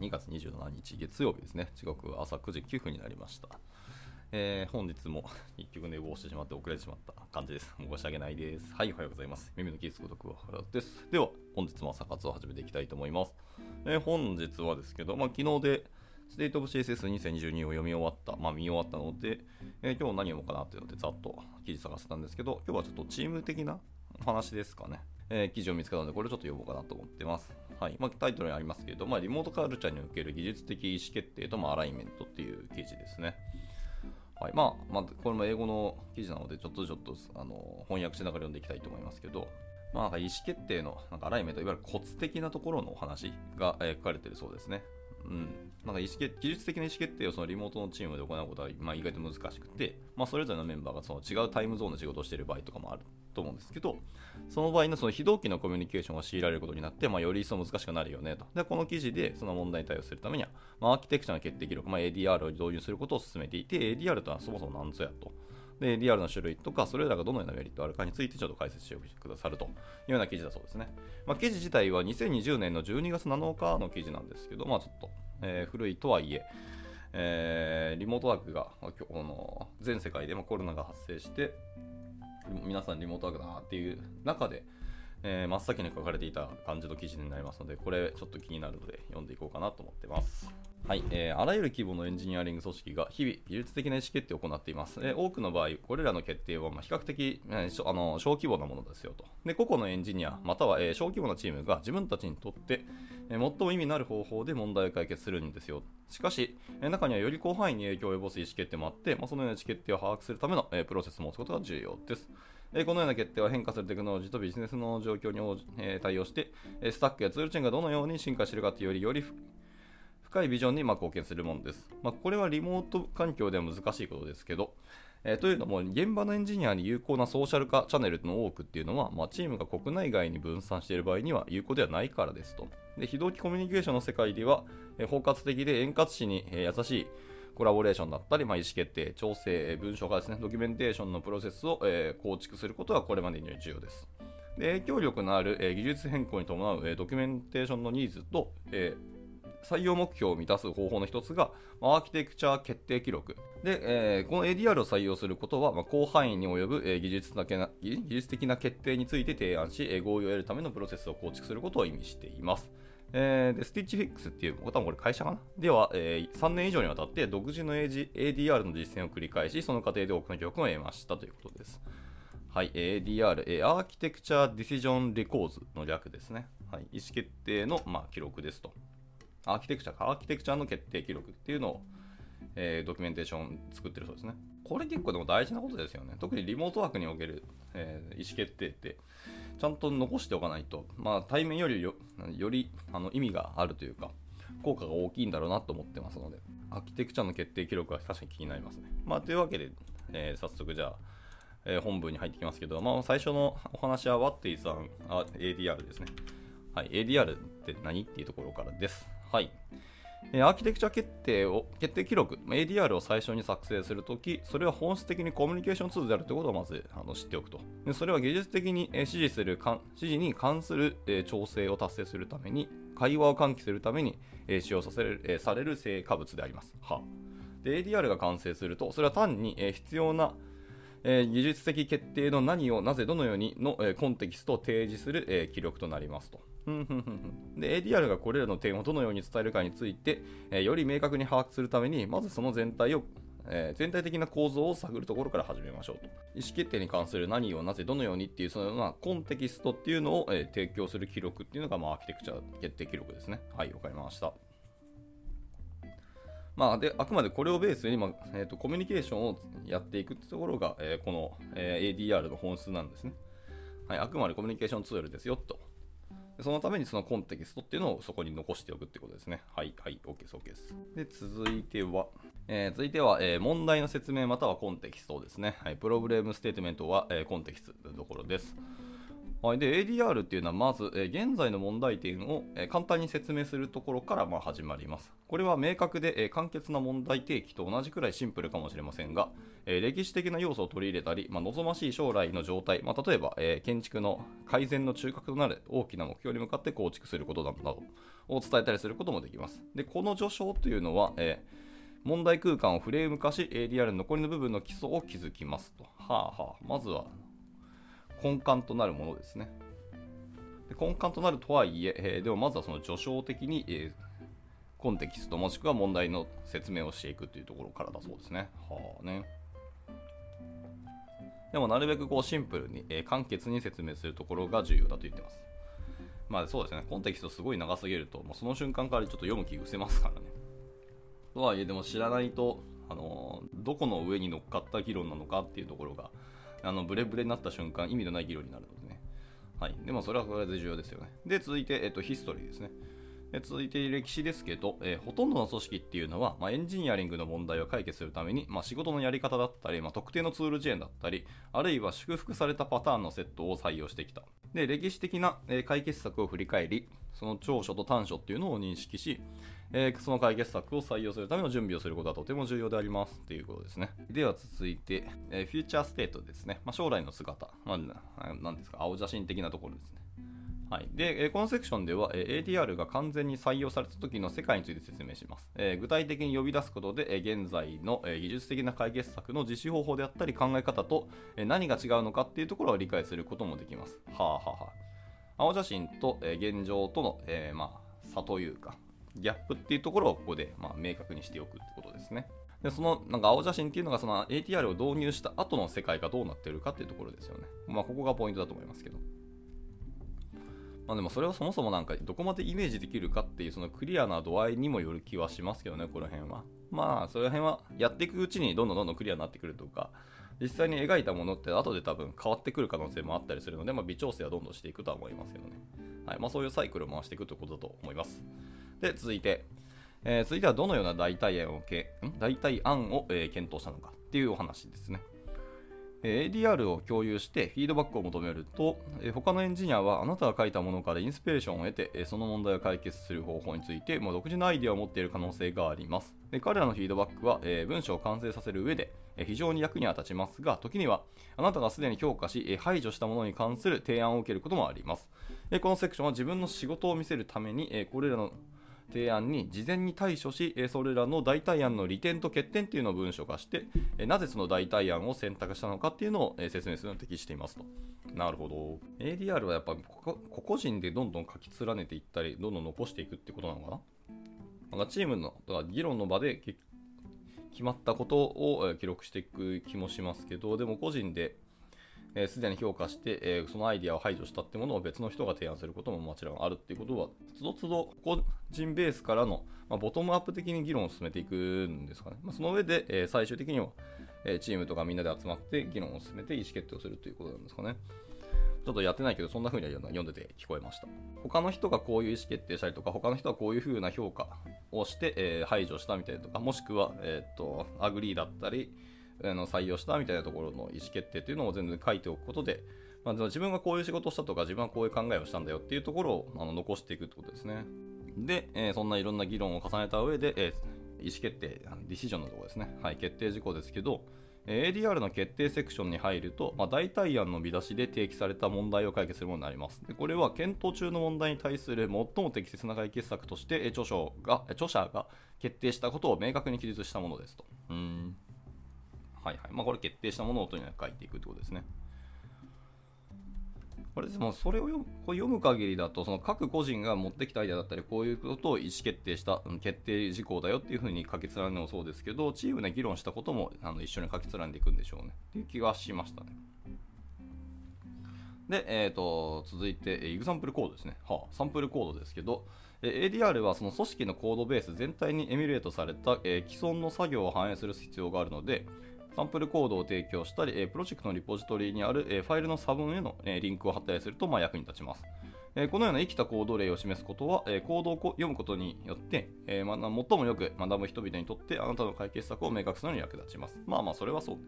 2月27日月曜日ですね。時刻朝9時9分になりました。えー、本日も 一曲寝坊してしまって遅れてしまった感じです。申し訳ないです。はい、おはようございます。ゆめみのキースこと桑原です。では、本日も朝活を始めていきたいと思います。えー本日はですけど、まあ、昨日で、 State of CSS2022 を読み終わった、まあ、見終わったので、えー今日何読もうかなっていうので、ざっと記事探してたんですけど、今日はちょっとチーム的な話ですかね。えー記事を見つけたので、これちょっと読もうかなと思ってます。はいまあ、タイトルにありますけど、まあ、リモートカルチャーにおける技術的意思決定と、まあ、アライメントっていう記事ですね。はいまあまあ、これも英語の記事なので、ちょっとちょっとあの翻訳しながら読んでいきたいと思いますけど、まあ、なんか意思決定のなんかアライメント、いわゆるコツ的なところのお話が、えー書かれているそうですね。うん、なんか意思技術的な意思決定をそのリモートのチームで行うことは、まあ、意外と難しくて、まあ、それぞれのメンバーがその違うタイムゾーンで仕事をしている場合とかもあると思うんですけど、その場合のその非同期のコミュニケーションが強いられることになって、まあ、より一層難しくなるよねと。で、この記事でその問題に対応するためには、まあ、アーキテクチャの決定記録、まあ、ADR を導入することを進めていて、ADR とはそもそも何ぞやと。で、ADR の種類とか、それらがどのようなメリットがあるかについてちょっと解説してくださるというような記事だそうですね。まあ、記事自体は2020年の12月7日の記事なんですけど、まあ、ちょっと、えー古いとはいえ、えーリモートワークがまあきょこの全世界でもコロナが発生して、皆さんリモートワークだなっていう中で、えー真っ先に書かれていた感じの記事になりますので、これちょっと気になるので読んでいこうかなと思ってます。はい、えーあらゆる規模のエンジニアリング組織が日々技術的な意思決定を行っています。えー多くの場合、これらの決定はまあ比較的、えーあの小規模なものですよと。で、個々のエンジニア、または、えー小規模なチームが自分たちにとって、えー最も意味のある方法で問題を解決するんですよ。しかし、えー中にはより広範囲に影響を及ぼす意思決定もあって、まあ、そのような意思決定を把握するための、えープロセスを持つことが重要です。このような決定は変化するテクノロジーとビジネスの状況に、対応して、スタックやツールチェーンがどのように進化しているかというより、より深いビジョンにま貢献するものです。まあ、これはリモート環境では難しいことですけど、えーというのも、現場のエンジニアに有効なソーシャル化チャンネルの多くっていうのは、まあ、チームが国内外に分散している場合には有効ではないからですと。で非同期コミュニケーションの世界では、えー包括的で円滑しに、え優しいコラボレーションだったり、まあ、意思決定、調整、え文章化ですね、ドキュメンテーションのプロセスを、え構築することはこれまでに重要です。で影響力のある、え技術変更に伴う、えドキュメンテーションのニーズと、えー採用目標を満たす方法の一つが、アーキテクチャ決定記録。で、えーこの ADR を採用することは、まあ、広範囲に及ぶ、え技術だけな技術的な決定について提案し、え合意を得るためのプロセスを構築することを意味しています。えーで、スティッチフィックスっていう、多分これ会社かな？では、えー3年以上にわたって独自の ADR の実践を繰り返し、その過程で多くの教訓を得ましたということです。はい、ADR、えアーキテクチャ・ディシジョン・レコーズの略ですね。はい、意思決定の、まあ、記録ですと。アーキテクチャか、アーキテクチャの決定記録っていうのを、えードキュメンテーション作ってるそうですね。これ結構でも大事なことですよね。特にリモートワークにおける、えー意思決定って、ちゃんと残しておかないと、まあ、対面よりよよりあの意味があるというか、効果が大きいんだろうなと思ってますので、アーキテクチャの決定記録は確かに気になりますね。まあ、というわけで、えー早速じゃあ、えー本文に入ってきますけど、まあ、最初のお話は What is an ADR ですね。はい、ADR って何っていうところからです。はい。アーキテクチャ決定を、決定記録、ADR を最初に作成するとき、それは本質的にコミュニケーションツールであるということをまずあの知っておくと。でそれは技術的に、指示するか、指示に関する、え調整を達成するために、会話を喚起するために、え使用させる、えされる成果物であります。は。で、ADR が完成すると、それは単に、え必要な、え技術的決定の何をなぜどのようにの、えコンテキストを提示する、え記録となりますと。で ADR がこれらの点をどのように伝えるかについて、えーより明確に把握するためにまずその全体を、えー全体的な構造を探るところから始めましょうと。意思決定に関する何をなぜどのようにっていうそのようなコンテキストっていうのを、えー提供する記録っていうのが、まあ、アーキテクチャ決定記録ですね。はいわかりました。まあ、であくまでこれをベースに、まあえー、とコミュニケーションをやっていくってところが、えーこの、え ADR の本質なんですね、はい。あくまでコミュニケーションツールですよと。そのためにそのコンテキストっていうのをそこに残しておくってことですね。はい、はい、OK です、OK です。で、続いては、えー続いては、えー問題の説明またはコンテキストですね。はい、プログレムステートメントは、えーコンテキストのところです。はい、で ADR っていうのはまず、え現在の問題点を、え簡単に説明するところからま始まります。これは明確で、え簡潔な問題提起と同じくらいシンプルかもしれませんが、え歴史的な要素を取り入れたり、まあ、望ましい将来の状態、まあ、例えば、え建築の改善の中核となる大きな目標に向かって構築することなどを伝えたりすることもできます。でこの序章というのは、えー問題空間をフレーム化し ADR の残りの部分の基礎を築きますと。はあはあ、まずは根幹となるものですね。で根幹となるとはいええーでもまずはその序章的に、えーコンテキストもしくは問題の説明をしていくというところからだそうですね。はあね。でもなるべくこうシンプルに、えー簡潔に説明するところが重要だと言ってます。まあそうですね、コンテキストすごい長すぎると、もうその瞬間からちょっと読む気失せますからね。とはいえ、でも知らないと、あのーどこの上に乗っかった議論なのかっていうところが、あのブレブレになった瞬間、意味のない議論になるのでね。はい。でもそれはそれで重要ですよね。で、続いて、えっと、ヒストリーですね。で続いて歴史ですけど、えーほとんどの組織っていうのは、まあ、エンジニアリングの問題を解決するために、まあ、仕事のやり方だったり、まあ、特定のツールチェーンだったり、あるいは祝福されたパターンのセットを採用してきた。で、歴史的な、えー解決策を振り返り、その長所と短所っていうのを認識し、えーその解決策を採用するための準備をすることはとても重要でありますということですね。では続いて、えー Future State ですね。まあ、将来の姿。まあ、なんですか、青写真的なところですね。はい、で、えーこのセクションでは、えー ADR が完全に採用された時の世界について説明します。えー具体的に呼び出すことで、えー現在の、えー技術的な解決策の実施方法であったり考え方と、えー何が違うのかっていうところを理解することもできます。はあはあはあ。青写真と、えー現状との、えーまあ、差というか、ギャップっていうところをここで、ま、明確にしておくってことですね。で、その、なんか青写真っていうのが、その ATR を導入した後の世界がどうなってるかっていうところですよね。まあ、ここがポイントだと思いますけど。まあでもそれはそもそもなんかどこまでイメージできるかっていうそのクリアな度合いにもよる気はしますけどね、この辺は。まあその辺はやっていくうちにどんどんどんどんクリアになってくるとか、実際に描いたものって後で多分変わってくる可能性もあったりするので、まあ、微調整はどんどんしていくとは思いますけどね。はいまあ、そういうサイクルを回していくということだと思います。で、続いて、えー続いてはどのような代替案をけ代替案を、えー検討したのかっていうお話ですね。え ADR を共有してフィードバックを求めると、え他のエンジニアはあなたが書いたものからインスピレーションを得て、えその問題を解決する方法について、まあ、独自のアイデアを持っている可能性があります。で彼らのフィードバックは、え文章を完成させる上で、え非常に役には立ちますが、時にはあなたがすでに評価し、え排除したものに関する提案を受けることもあります。えこのセクションは自分の仕事を見せるために、えこれらの提案に事前に対処し、それらの代替案の利点と欠点っていうのを文書化して、なぜその代替案を選択したのかっていうのを、説明するのに適していますと。なるほど。ADR はやっぱ個々人でどんどん書き連ねていったり、どんどん残していくってことなのかな？なんかチームのとか議論の場で決まったことを記録していく気もしますけど、でも個人で、えーすでに評価して、えーそのアイディアを排除したってものを別の人が提案することももちろんあるっていうことは、つどつど個人ベースからの、まあ、ボトムアップ的に議論を進めていくんですかね。まあ、その上で、えー最終的には、えチームとかみんなで集まって議論を進めて意思決定をするということなんですかね。ちょっとやってないけど、そんな風には読んでて聞こえました。他の人がこういう意思決定したりとか、他の人はこういう風な評価をして、え排除したみたいとか、もしくは、えっと、 agree だったり、あの採用したみたいなところの意思決定っていうのを全然書いておくことで、まあ、自分がこういう仕事をしたとか、自分はこういう考えをしたんだよっていうところをあの残していくってことですね。で、えーそんないろんな議論を重ねた上で、えー意思決定、ディシジョンのところですね。はい、決定事項ですけど、ADR の決定セクションに入ると、まあ、代替案の見出しで提起された問題を解決するものになります。でこれは検討中の問題に対する最も適切な解決策として、著書が著者が決定したことを明確に記述したものですと。うんはいはい。まあ、これ決定したものをとにかく書いていくってことですね。これでもそれを読むこれ読む限りだとその各個人が持ってきたアイデアだったりこういうことを意思決定した決定事項だよっていうふうに書き連ねるのもそうですけどチームで議論したこともあの一緒に書き連ねていくんでしょうねっていう気がしましたねで、えー、と続いて、 Example Code ですね、はあ、サンプルコードですけど、ADR はその組織のコードベース全体にエミュレートされた、えー既存の作業を反映する必要があるので、サンプルコードを提供したり、えプロジェクトのリポジトリにある、えファイルの差分への、えリンクを貼ったりすると、ま、役に立ちます。えこのような生きたコード例を示すことは、えーコードを読むことによって、え、最もよく学ぶ人々にとってあなたの解決策を明確するのに役立ちます。まあまあ、それはそう。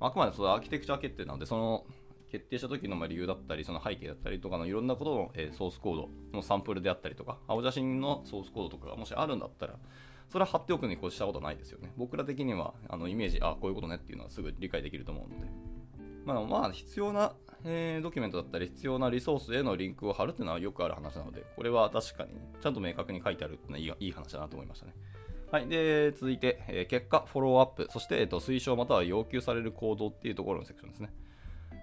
あくまでそれはアーキテクチャ決定なので、その決定した時の理由だったり、その背景だったりとかのいろんなことの、えソースコードのサンプルであったりとか、青写真のソースコードとかがもしあるんだったら、それは貼っておくのに越したことないですよね。僕ら的にはあのイメージ、あ、こういうことねっていうのはすぐ理解できると思うので。まあ、まあ、必要な、えードキュメントだったり、必要なリソースへのリンクを貼るっていうのはよくある話なので、これは確かにちゃんと明確に書いてあるっていうのはいいいい話だなと思いましたね。はい、で続いて、えー結果、フォローアップ、そして、えーと推奨または要求される行動っていうところのセクションですね。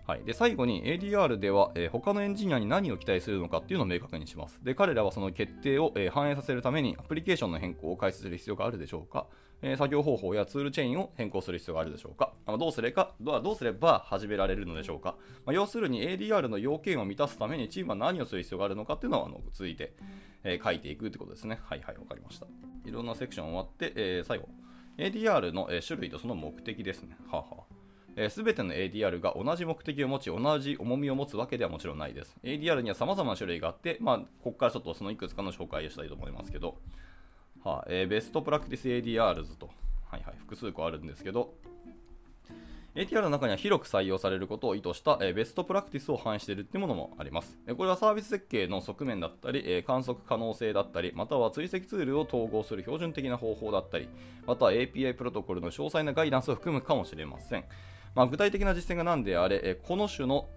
はい、で最後に ADR では、えー他のエンジニアに何を期待するのかっていうのを明確にします。で彼らはその決定を、えー反映させるためにアプリケーションの変更を開始する必要があるでしょうか、えー作業方法やツールチェーンを変更する必要があるでしょうかあのどうすれかどうすれば始められるのでしょうか、まあ、要するに ADR の要件を満たすためにチームは何をする必要があるのかっていうのをあの続いて、え書いていくってことですね。はいはい、わかりました。いろんなセクション終わって、え最後、ADR の、え種類とその目的ですね。はあはあえー、全ての ADR が同じ目的を持ち、同じ重みを持つわけではもちろんないです。ADR には様々な種類があって、まあ、ここからちょっとそのいくつかの紹介をしたいと思いますけど、はあえーベストプラクティス ADRs と、はいはい、複数個あるんですけど、ATR の中には広く採用されることを意図した、えベストプラクティスを反映しているっていうものもあります。これはサービス設計の側面だったり、え観測可能性だったり、または追跡ツールを統合する標準的な方法だったり、または API プロトコルの詳細なガイダンスを含むかもしれません。まあ、具体的な実践が何であれ、えこの種の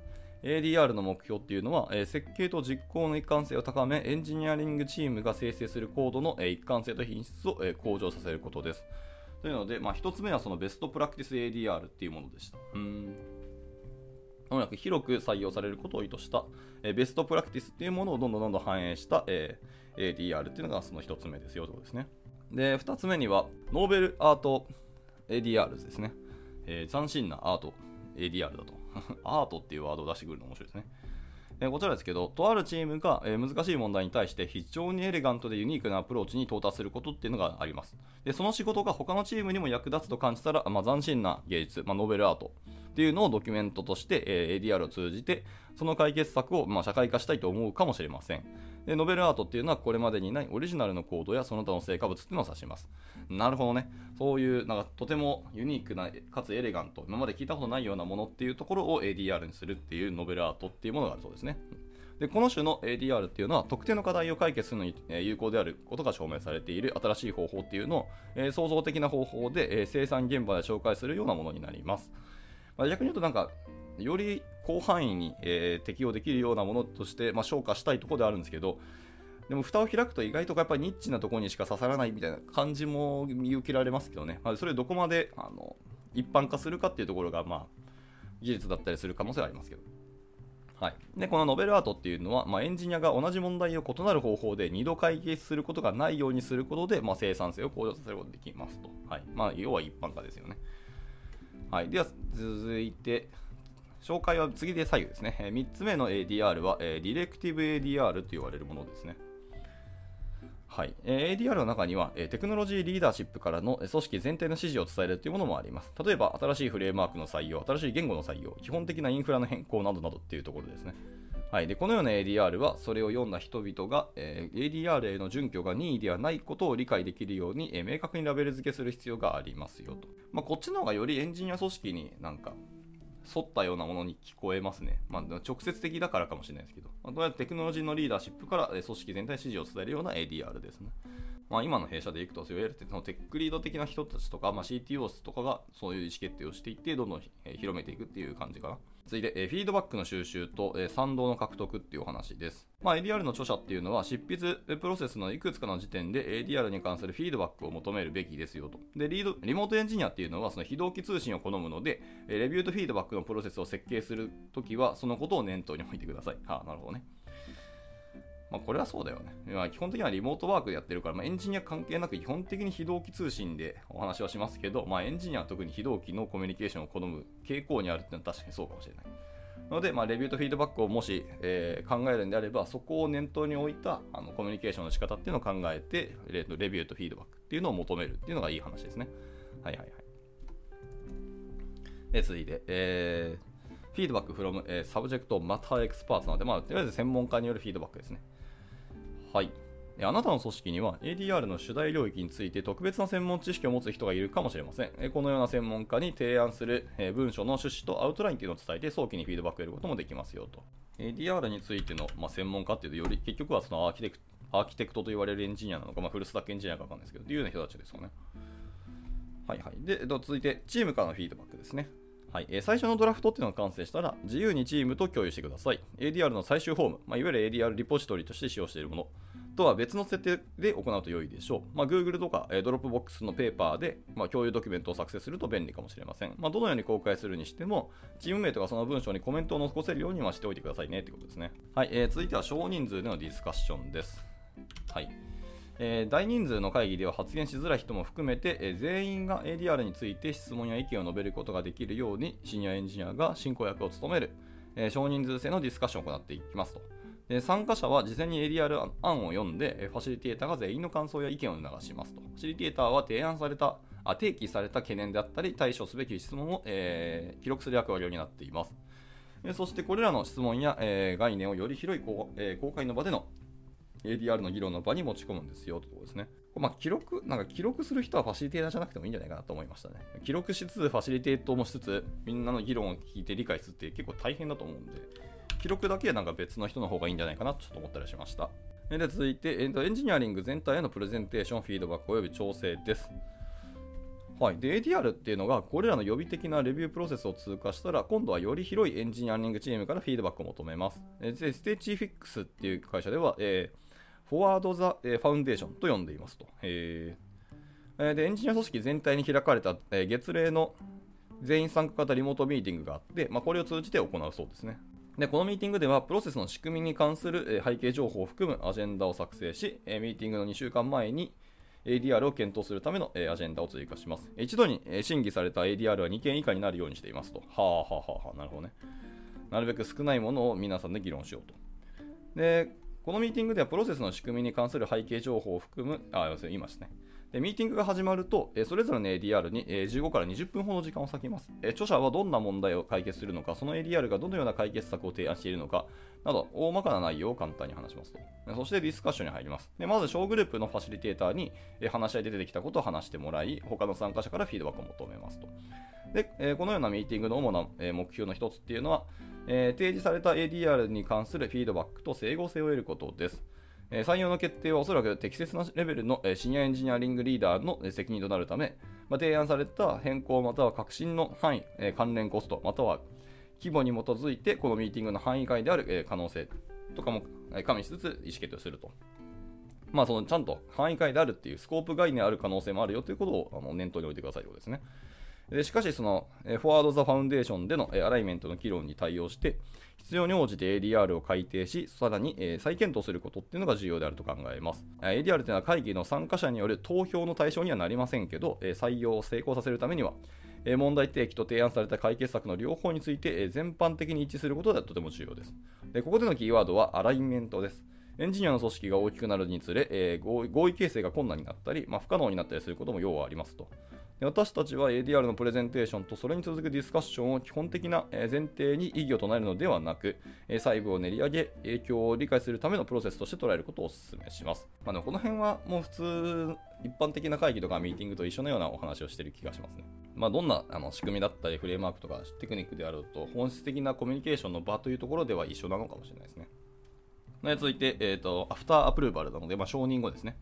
ADR の目標っていうのは、え設計と実行の一貫性を高め、エンジニアリングチームが生成するコードの、え一貫性と品質を、え向上させることです。というので、まあ、1つ目はそのベストプラクティス ADR っていうものでした。うんまもなく広く採用されることを意図した、えベストプラクティスっていうものをどんどんどんどん反映した、え ADR っていうのがその1つ目ですよということですね。で、2つ目には、ノーベルアート ADR ですね。えー斬新なアート ADR だと。アートっていうワードを出してくるの面白いですね。えこちらですけど、とあるチームが、え難しい問題に対して非常にエレガントでユニークなアプローチに到達することっていうのがあります。で、その仕事が他のチームにも役立つと感じたら、まあ、斬新な芸術、まあ、ノーベルアートっていうのをドキュメントとして、え ADR を通じて、その解決策を、ま、社会化したいと思うかもしれません。で、ノベルアートっていうのはこれまでにないオリジナルのコードやその他の成果物っていうのを指します。なるほどね。そういう、なんかとてもユニークな、かつエレガント、今まで聞いたことないようなものっていうところを ADR にするっていうノベルアートっていうものがあるそうですね。でこの種の ADR っていうのは特定の課題を解決するのに有効であることが証明されている新しい方法っていうのを、え創造的な方法で、え生産現場で紹介するようなものになります。まあ、逆に言うとなんかより広範囲に、えー適用できるようなものとして、まあ、昇華したいところであるんですけどでも蓋を開くと意外とやっぱりニッチなところにしか刺さらないみたいな感じも見受けられますけどね、まあ、それどこまであの一般化するかっていうところが、まあ、技術だったりする可能性はありますけど。はい、でこのノベルアートっていうのは、まあ、エンジニアが同じ問題を異なる方法で2度解決することがないようにすることで、まあ、生産性を向上させることができますと。はいまあ、要は一般化ですよね。はい、では続いて、紹介は次で最後ですね。3つ目の ADR は、えーディレクティブ ADR と言われるものですね。はいえ ADR の中には、えテクノロジーリーダーシップからの組織全体の指示を伝えるというものもあります。例えば、新しいフレームワークの採用、新しい言語の採用、基本的なインフラの変更などなどっていうところですね。はい、でこのような ADR は、それを読んだ人々が、え ADR への準拠が任意ではないことを理解できるように、え明確にラベル付けする必要がありますよと。まあ、こっちの方がよりエンジニア組織になんか沿ったようなものに聞こえますね。まあ、直接的だからかもしれないですけど、まあ、どうやってテクノロジーのリーダーシップから組織全体に指示を伝えるような ADR ですね。まあ、今の弊社でいくと、いわゆるそのテックリード的な人たちとか、まあ、CTOs とかがそういう意思決定をしていって、どんどん広めていくっていう感じかな。次いで、えフィードバックの収集と、え賛同の獲得っていうお話です。まあ、ADR の著者っていうのは、執筆プロセスのいくつかの時点で ADR に関するフィードバックを求めるべきですよと。で、リードリモートエンジニアっていうのは、その非同期通信を好むので、えレビューとフィードバックのプロセスを設計するときは、そのことを念頭に置いてください。はあ、なるほどね。まあ、これはそうだよね。まあ、基本的にはリモートワークでやってるから、まあ、エンジニア関係なく基本的に非同期通信でお話はしますけど、まあ、エンジニアは特に非同期のコミュニケーションを好む傾向にあるっていうのは確かにそうかもしれない。なので、まあ、レビューとフィードバックをもし、えー考えるんであれば、そこを念頭に置いたあのコミュニケーションの仕方っていうのを考えてレ、レビューとフィードバックっていうのを求めるっていうのがいい話ですね。はいはいはい。で続いて、えーフィードバック from、えー、subject matter experts なので、まあ、とりあえず専門家によるフィードバックですね。はい。あなたの組織には ADR の主題領域について特別な専門知識を持つ人がいるかもしれません。このような専門家に提案する文書の趣旨とアウトラインというのを伝えて早期にフィードバックを得ることもできますよと。ADR についての、まあ、専門家っていうとより結局はそのアーキテクトアーキテクトと言われるエンジニアなのか、まあ、フルスタックエンジニアかわかんないですけど、というような人たちですよね。はいはい。で、続いて、チームからのフィードバックですね。はいえー、最初のドラフトっていうのが完成したら、自由にチームと共有してください。ADR の最終フォーム、まあ、いわゆる ADR リポジトリとして使用しているものとは別の設定で行うと良いでしょう。まあ、Google とか、えー、Dropbox のペーパーで、まあ、共有ドキュメントを作成すると便利かもしれません。まあ、どのように公開するにしても、チームメイトがその文章にコメントを残せるようにはしておいてくださいねということですね。はい、えー、続いては少人数でのディスカッションです。はい。えー、大人数の会議では発言しづらい人も含めて、えー、全員が ADR について質問や意見を述べることができるようにシニアエンジニアが進行役を務める、えー、少人数制のディスカッションを行っていきますと。で参加者は事前に ADR 案を読んで、ファシリテーターが全員の感想や意見を流しますと。ファシリテーターは提案された、あ提起された懸念であったり、対処すべき質問を、えー、記録する役割を担っています。そしてこれらの質問や、えー、概念をより広い公,、えー、公開の場での ADR の議論の場に持ち込むんですよということですね。まあ、記録、なんか記録する人はファシリテーターじゃなくてもいいんじゃないかなと思いましたね。記録しつつ、ファシリテートもしつつ、みんなの議論を聞いて理解するって結構大変だと思うんで、記録だけはなんか別の人の方がいいんじゃないかなとちょっと思ったりしました。で続いて、エンジニアリング全体へのプレゼンテーション、フィードバック及び調整です。はい、で ADR っていうのがこれらの予備的なレビュープロセスを通過したら今度はより広いエンジニアリングチームからフィードバックを求めます。でステージフィックスっていう会社では、えーフォワード・ザ・ファウンデーションと呼んでいますと。えー、でエンジニア組織全体に開かれた、え、月例の全員参加型リモートミーティングがあって、まあ、これを通じて行うそうですね。で、このミーティングでは、プロセスの仕組みに関する背景情報を含むアジェンダを作成し、ミーティングの2週間前に ADR を検討するためのアジェンダを追加します。一度に審議された ADR は2件以下になるようにしていますと。はあはあはあはあ、なるほどね。なるべく少ないものを皆さんで議論しようと。で、このミーティングではプロセスの仕組みに関する背景情報を含む、あ、要するに言いましたね。でミーティングが始まると、えそれぞれの ADR にえ15から20分ほど時間を割きます。え著者はどんな問題を解決するのか、その ADR がどのような解決策を提案しているのか、など、大まかな内容を簡単に話しますと。そしてディスカッションに入ります。でまず、小グループのファシリテーターにえ話し合いで出てきたことを話してもらい、他の参加者からフィードバックを求めますと。で、えこのようなミーティングの主な目標の一つっていうのは、え提示された ADR に関するフィードバックと整合性を得ることです。え採用の決定はおそらく適切なレベルの、えシニアエンジニアリングリーダーの、責任となるため、まあ、提案された変更または革新の範囲、え関連コストまたは規模に基づいてこのミーティングの範囲外である、え可能性とかも、え加味しつつ意思決定をすると。まあ、そのちゃんと範囲外であるっていうスコープ外にある可能性もあるよということをあの念頭に置いてくださいということですね。しかし、その、フォワード・ザ・ファウンデーションでのアライメントの議論に対応して、必要に応じて ADR を改定し、さらに、再検討することっていうのが重要であると考えます。ADR というのは会議の参加者による投票の対象にはなりませんけど、採用を成功させるためには、問題提起と提案された解決策の両方について、全般的に一致することがとても重要です。でここでのキーワードはアライメントです。エンジニアの組織が大きくなるにつれ、えー、合意形成が困難になったり、まあ、不可能になったりすることも要はありますと。私たちは ADR のプレゼンテーションとそれに続くディスカッションを基本的な前提に意義を唱えるのではなく、細部を練り上げ、影響を理解するためのプロセスとして捉えることをお勧めします。まあ、この辺はもう普通、一般的な会議とかミーティングと一緒のようなお話をしている気がしますね。まあ、どんなあの仕組みだったり、フレームワークとかテクニックであると、本質的なコミュニケーションの場というところでは一緒なのかもしれないですね。続いて、えーと、アフターアプローバルなので、まあ、承認後ですね。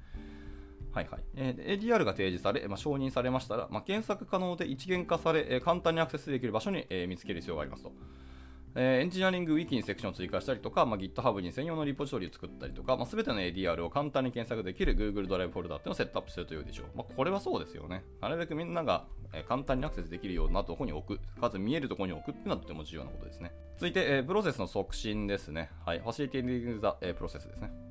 はいはいえー、ADR が提示され、まあ、承認されましたら、まあ、検索可能で一元化され、え、簡単にアクセスできる場所に、え、見つける必要がありますと。え、エンジニアリングウィキにセクションを追加したりとか、まあ、GitHub に専用のリポジトリを作ったりとか、まあ、全ての ADR を簡単に検索できる Google ドライブフォルダーっていうのをセットアップするというでしょう。まあ、これはそうですよね。なるべくみんなが簡単にアクセスできるようなところに置く、かつ見えるところに置くっていうのはとても重要なことですね。続いて、え、プロセスの促進ですね。はい。ファシリティングザ、え、プロセスですね。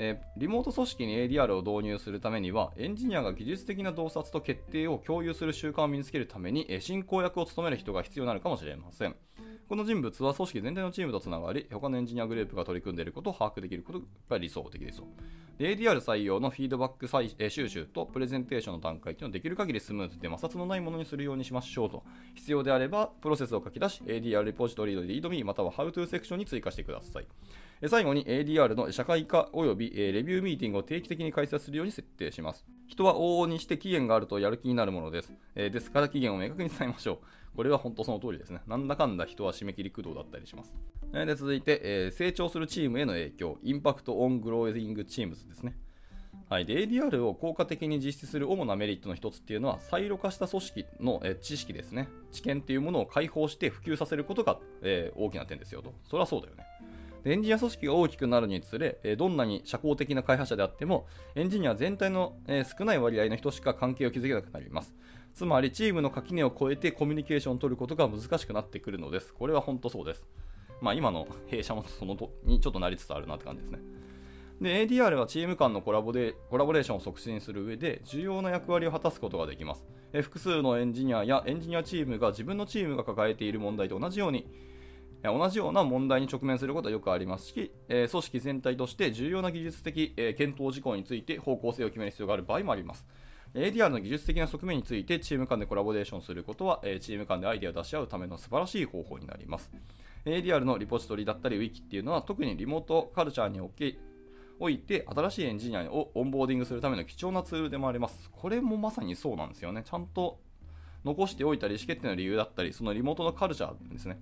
えー、リモート組織に ADR を導入するためには、エンジニアが技術的な洞察と決定を共有する習慣を身につけるために、え進行役を務める人が必要になるかもしれません。この人物は組織全体のチームとつながり、他のエンジニアグループが取り組んでいることを把握できることが理想的ですで ADR 採用のフィードバック再収集とプレゼンテーションの段階というのをできる限りスムーズで摩擦のないものにするようにしましょうと。必要であれば、プロセスを書き出し、ADR レポジトリのリードミーまたは How to セクションに追加してください。最後に ADR の社会化及びレビューミーティングを定期的に開催するように設定します。人は往々にして期限があるとやる気になるものです。ですから期限を明確に伝えましょう。これは本当その通りですね。なんだかんだ人は締め切り駆動だったりします。で続いて、え成長するチームへの影響、 Impact on Growing Teams ですね。はい、で ADR を効果的に実施する主なメリットの一つっていうのは、サイロ化した組織の、え知識ですね、知見っていうものを解放して普及させることが、え、大きな点ですよと。それはそうだよね。エンジニア組織が大きくなるにつれ、どんなに社交的な開発者であっても、エンジニア全体の少ない割合の人しか関係を築けなくなります。つまり、チームの垣根を越えてコミュニケーションを取ることが難しくなってくるのです。これは本当そうです。まあ、今の弊社もそのとにちょっとなりつつあるなって感じですね。で、ADR はチーム間のコラボでコラボレーションを促進する上で重要な役割を果たすことができます。複数のエンジニアやエンジニアチームが自分のチームが抱えている問題と同じように、同じような問題に直面することはよくありますし、え組織全体として重要な技術的、え検討事項について方向性を決める必要がある場合もあります。ADR の技術的な側面についてチーム間でコラボレーションすることは、えチーム間でアイデアを出し合うための素晴らしい方法になります。ADR のリポジトリだったりウィキっていうのは特にリモートカルチャーにおきおいて新しいエンジニアをオンボーディングするための貴重なツールでもあります。これもまさにそうなんですよね。ちゃんと残しておいたり意思決定の理由だったり、そのリモートのカルチャーですね。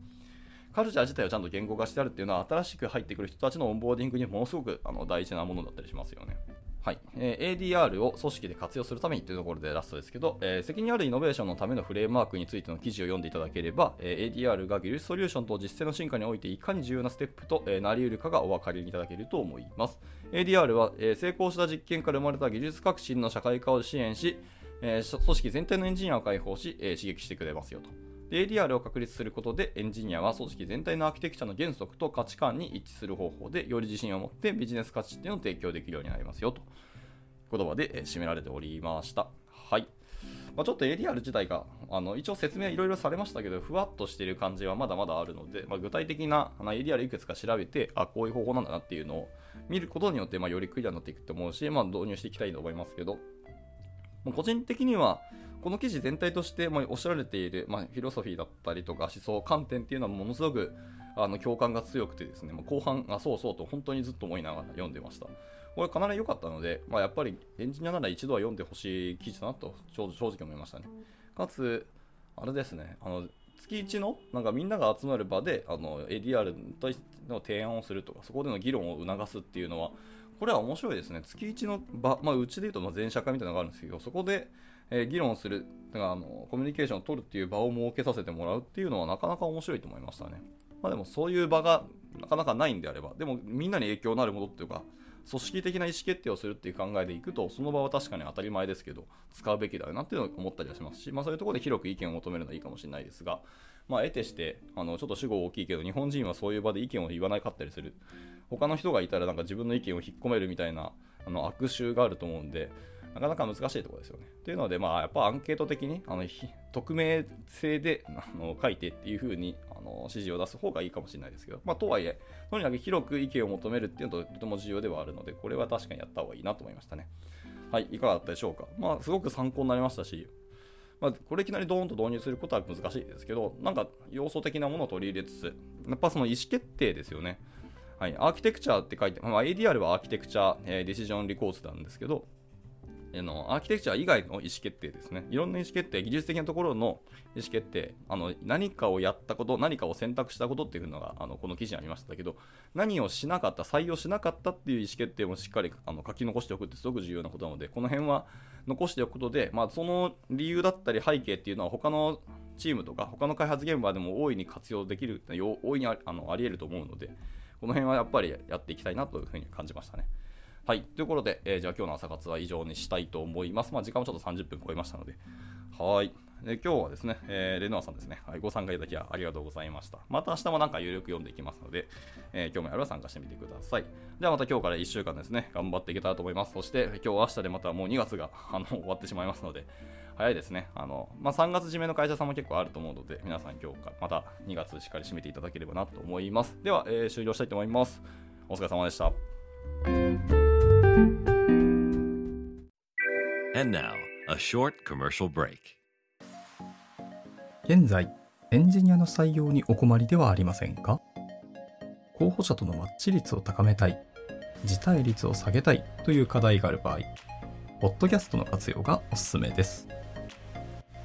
カルチャー自体をちゃんと言語化してあるっていうのは新しく入ってくる人たちのオンボーディングにものすごくあの大事なものだったりしますよね。はい、えー、ADR を組織で活用するためにというところでラストですけど、えー、責任あるイノベーションのためのフレームワークについての記事を読んでいただければ、えー、ADR が技術ソリューションと実践の進化においていかに重要なステップと、えー、なり得るかがお分かりいただけると思います。ADR は、えー、成功した実験から生まれた技術革新の社会化を支援し、えー、組織全体のエンジニアを解放し、えー、刺激してくれますよと。で ADR を確立することでエンジニアは組織全体のアーキテクチャの原則と価値観に一致する方法でより自信を持ってビジネス価値っていうのを提供できるようになりますよと言葉で締められておりました。はい。まあ、ちょっと ADR 自体があの一応説明いろいろされましたけどふわっとしてる感じはまだまだあるので、まあ、具体的なあ ADR いくつか調べてあこういう方法なんだなっていうのを見ることによって、まあ、よりクリアになっていくと思うし、まあ、導入していきたいと思いますけど、まあ、個人的にはこの記事全体として、ま、おっしゃられている、まあ、フィロソフィーだったりとか思想観点っていうのはものすごくあの共感が強くてですね、まあ、後半あそうそうと本当にずっと思いながら読んでました。これかなり良かったので、まあ、やっぱりエンジニアなら一度は読んでほしい記事だなと正直思いましたね。かつあれですねあの月1のなんかみんなが集まる場であの ADR の提案をするとかそこでの議論を促すっていうのはこれは面白いですね月1の場、まあ、うちで言うとま全社会みたいなのがあるんですけどそこでえー、議論するだからあのコミュニケーションを取るっていう場を設けさせてもらうっていうのはなかなか面白いと思いましたね。まあ、でもそういう場がなかなかないんであれば、でもみんなに影響のあるものっていうか、組織的な意思決定をするっていう考えでいくと、その場は確かに当たり前ですけど、使うべきだよなっていうのを思ったりはしますし、まあ、そういうところで広く意見を求めるのはいいかもしれないですが、まあ、得てして、あのちょっと主語大きいけど、日本人はそういう場で意見を言わなかったりする、他の人がいたらなんか自分の意見を引っ込めるみたいなあの悪臭があると思うんで、なかなか難しいところですよね。というので、まあ、やっぱアンケート的にあの匿名性であの書いてっていうふうにあの指示を出す方がいいかもしれないですけど、まあ、とはいえ、とにかく広く意見を求めるっていうのととても重要ではあるので、これは確かにやった方がいいなと思いましたね。はい、いかがだったでしょうか。まあ、すごく参考になりましたし、まあ、これいきなりドーンと導入することは難しいですけど、なんか要素的なものを取り入れつつ、やっぱその意思決定ですよね。はい、アーキテクチャって書いて、まあ、ADR はアーキテクチャ、えー、ディシジョンリコースなんですけど、のアーキテクチャ以外の意思決定ですね。いろんな意思決定、技術的なところの意思決定、あの何かをやったこと、何かを選択したことっていうのがあのこの記事にありましたけど、何をしなかった、採用しなかったっていう意思決定もしっかりあの書き残しておくってすごく重要なことなので、この辺は残しておくことで、まあ、その理由だったり背景っていうのは他のチームとか他の開発現場でも大いに活用できる、大いにあのあり得ると思うので、この辺はやっぱりやっていきたいなというふうに感じましたね。はい。ということで、えー、じゃあ今日の朝活は以上にしたいと思います。まあ、時間もちょっと30分超えましたので。はい。で今日はですね、えー、レノアさんですね、はい、ご参加いただきありがとうございました。また明日もなんか有力読んでいきますので、えー、今日もやれば参加してみてください。ではまた今日から1週間ですね、頑張っていけたらと思います。そして今日明日でまたもう2月があの終わってしまいますので、早いですね。あの、まあ、3月締めの会社さんも結構あると思うので、皆さん今日からまた2月しっかり締めていただければなと思います。では、えー、終了したいと思います。お疲れ様でした。And now, a short commercial break. 現在、エンジニアの採用にお困りではありませんか？候補者とのマッチ率を高めたい、辞退率を下げたいという課題がある場合、ポッドキャストの活用がおすすめです。